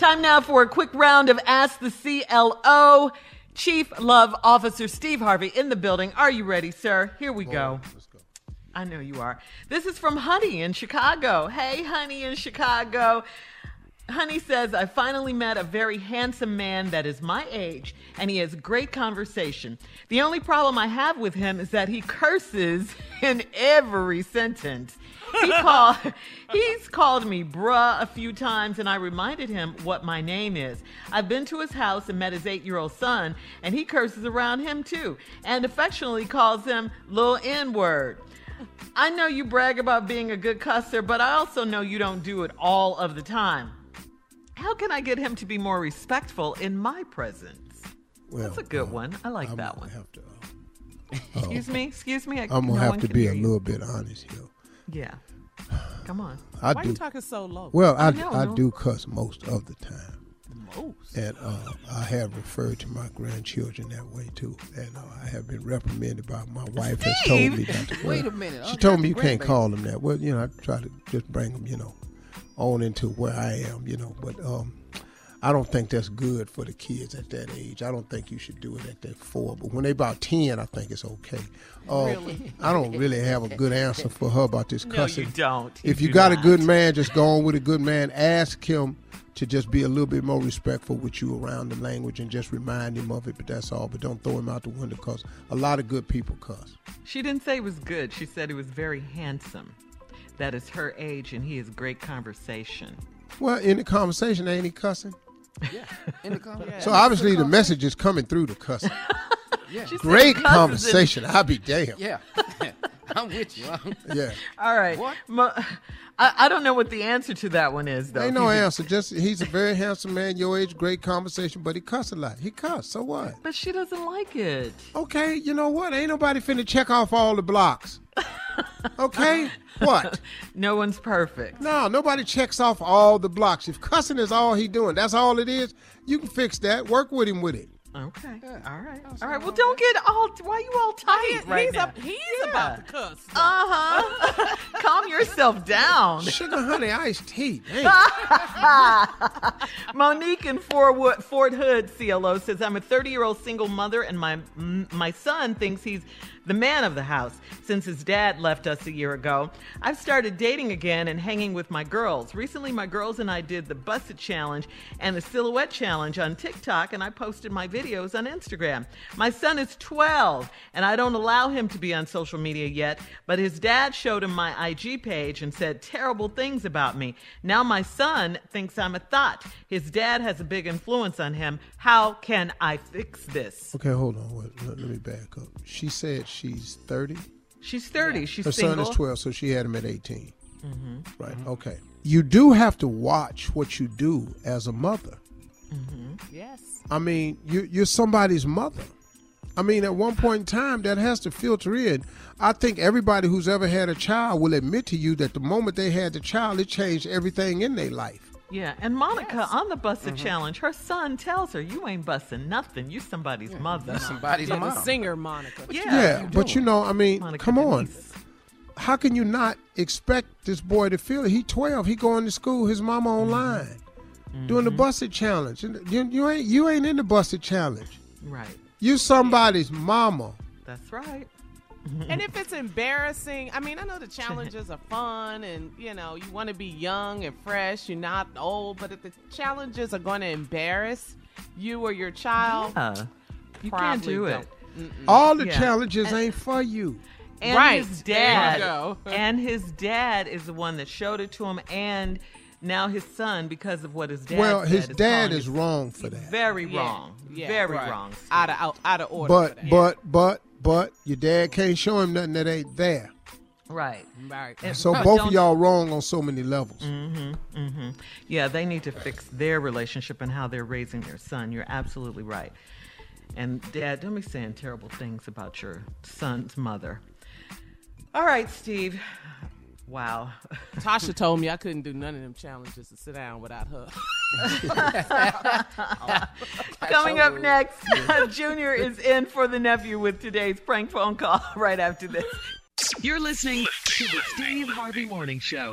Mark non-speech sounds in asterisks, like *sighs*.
Time now for a quick round of Ask the CLO. Chief Love Officer Steve Harvey in the building. Are you ready, sir? Here we go. I know you are. This is from Honey in Chicago. Hey, Honey in Chicago. Honey says, I finally met a very handsome man that is my age, and he has great conversation. The only problem I have with him is that he curses *laughs* in every sentence. He *laughs* call, he's called me bruh a few times, and I reminded him what my name is. I've been to his house and met his eight year old son, and he curses around him too, and affectionately calls him little N word. I know you brag about being a good cusser, but I also know you don't do it all of the time. How can I get him to be more respectful in my presence? Well, That's a good uh, one. I like I'm that one. Have to, uh, *laughs* Excuse me. Excuse me. I, I'm gonna no have to be a little bit honest here. Yeah. Come on. *sighs* I Why do. you talking so low? Well, I, I know, I no. do cuss most of the time, Most. and uh, I have referred to my grandchildren that way too. And uh, I have been reprimanded by my wife. Has told me not to. *laughs* Wait a minute. She Oh, told me you can't grandbaby. call them that. Well, you know, I try to just bring them, you know, on into where I am, you know. But um, I don't think that's good for the kids at that age. I don't think you should do it at that four. But when they about ten, I think it's okay. Uh, Really? I don't *laughs* really have a good answer for her about this No, cussing. you don't. If you do got a good man, just go on with a good man. Ask him to just be a little bit more respectful with you around the language and just remind him of it. But that's all. But don't throw him out the window because a lot of good people cuss. She didn't say it was good. She said it was very handsome. That is her age, and he is great conversation. Well, in the conversation, ain't he cussing? Yeah. In the *laughs* comments. So obviously the message is coming through the cussing. *laughs* Yeah. She Great conversation. I'll be damned. Yeah. *laughs* *laughs* I'm with you. I'm- *laughs* Yeah. All right. What? Mo- I, I don't know what the answer to that one is, though. Ain't no He's *laughs* answer. Just he's a very handsome man, your age, great conversation, but he cuss a lot. He cuss. So what? But she doesn't like it. Okay, you know what? Ain't nobody finna check off all the blocks. Okay? what? No one's perfect. No, nobody checks off all the blocks. If cussing is all he doing, that's all it is, you can fix that. Work with him with it. Okay. Yeah. All right. All right. Well, don't get all. Why are you all tight He- right he's now? up- he's Yeah. about to cuss. Uh huh. *laughs* Calm yourself *laughs* down. Sugar honey iced tea. *laughs* Hey. Monique in Fort, Fort Hood, CLO says, I'm a 30 year old single mother, and my my son thinks he's the man of the house since his dad left us a year ago. I've started dating again and hanging with my girls. Recently, my girls and I did the Buss It Challenge and the Silhouette Challenge on TikTok, and I posted my videos on Instagram. My son is 12, and I don't allow him to be on social media yet, but his dad showed him my IG page and said terrible things about me. Now my son thinks I'm a thot. His dad has a big influence on him. How can I fix this? Okay, hold on. Wait, let, let me back up. She said she's 30. She's 30. She's Her single. son is 12, so she had him at 18. Mm-hmm. Right, mm-hmm. okay. You do have to watch what you do as a mother. Mm-hmm. Yes. I mean, you, you're somebody's mother. I mean, at one point in time, that has to filter in. I think everybody who's ever had a child will admit to you that the moment they had the child, it changed everything in their life. Yeah, and Monica on the Busted mm-hmm. Challenge, her son tells her, "You ain't busting nothing. You somebody's mother." Somebody's Yeah, the mom. singer Monica. Yeah, Yeah, but you know, I mean, Monica come on. How can you not expect this boy to feel it? He 12. He going to school. His mama online doing the busted challenge. You, you ain't you ain't in the busted challenge. Right. You somebody's mama. That's right. And if it's embarrassing, I mean, I know the challenges are fun and, you know, you want to be young and fresh, you're not old, but if the challenges are going to embarrass you or your child, Uh, you can't probably do it. don't. All the Yeah. challenges And- ain't for you. And Right. his dad. and his dad is the one that showed it to him, and now his son, because of what his dad. well, his is dad calling is wrong for that. Very Yeah, wrong. yeah, Very right. wrong. Out of, out, out of order. But but but but your dad can't show him nothing that ain't there. Right. Right. And- So *laughs* but both of y'all wrong on so many levels. Mm-hmm. Yeah, they need to fix their relationship and how they're raising their son. You're absolutely right. And dad, don't be saying terrible things about your son's mother. All right, Steve. Wow. Tasha told me I couldn't do none of them challenges to sit down without her. *laughs* Coming up next, *laughs* Junior is in for the nephew with today's prank phone call *laughs* right after this. You're listening to the Steve Harvey Morning Show.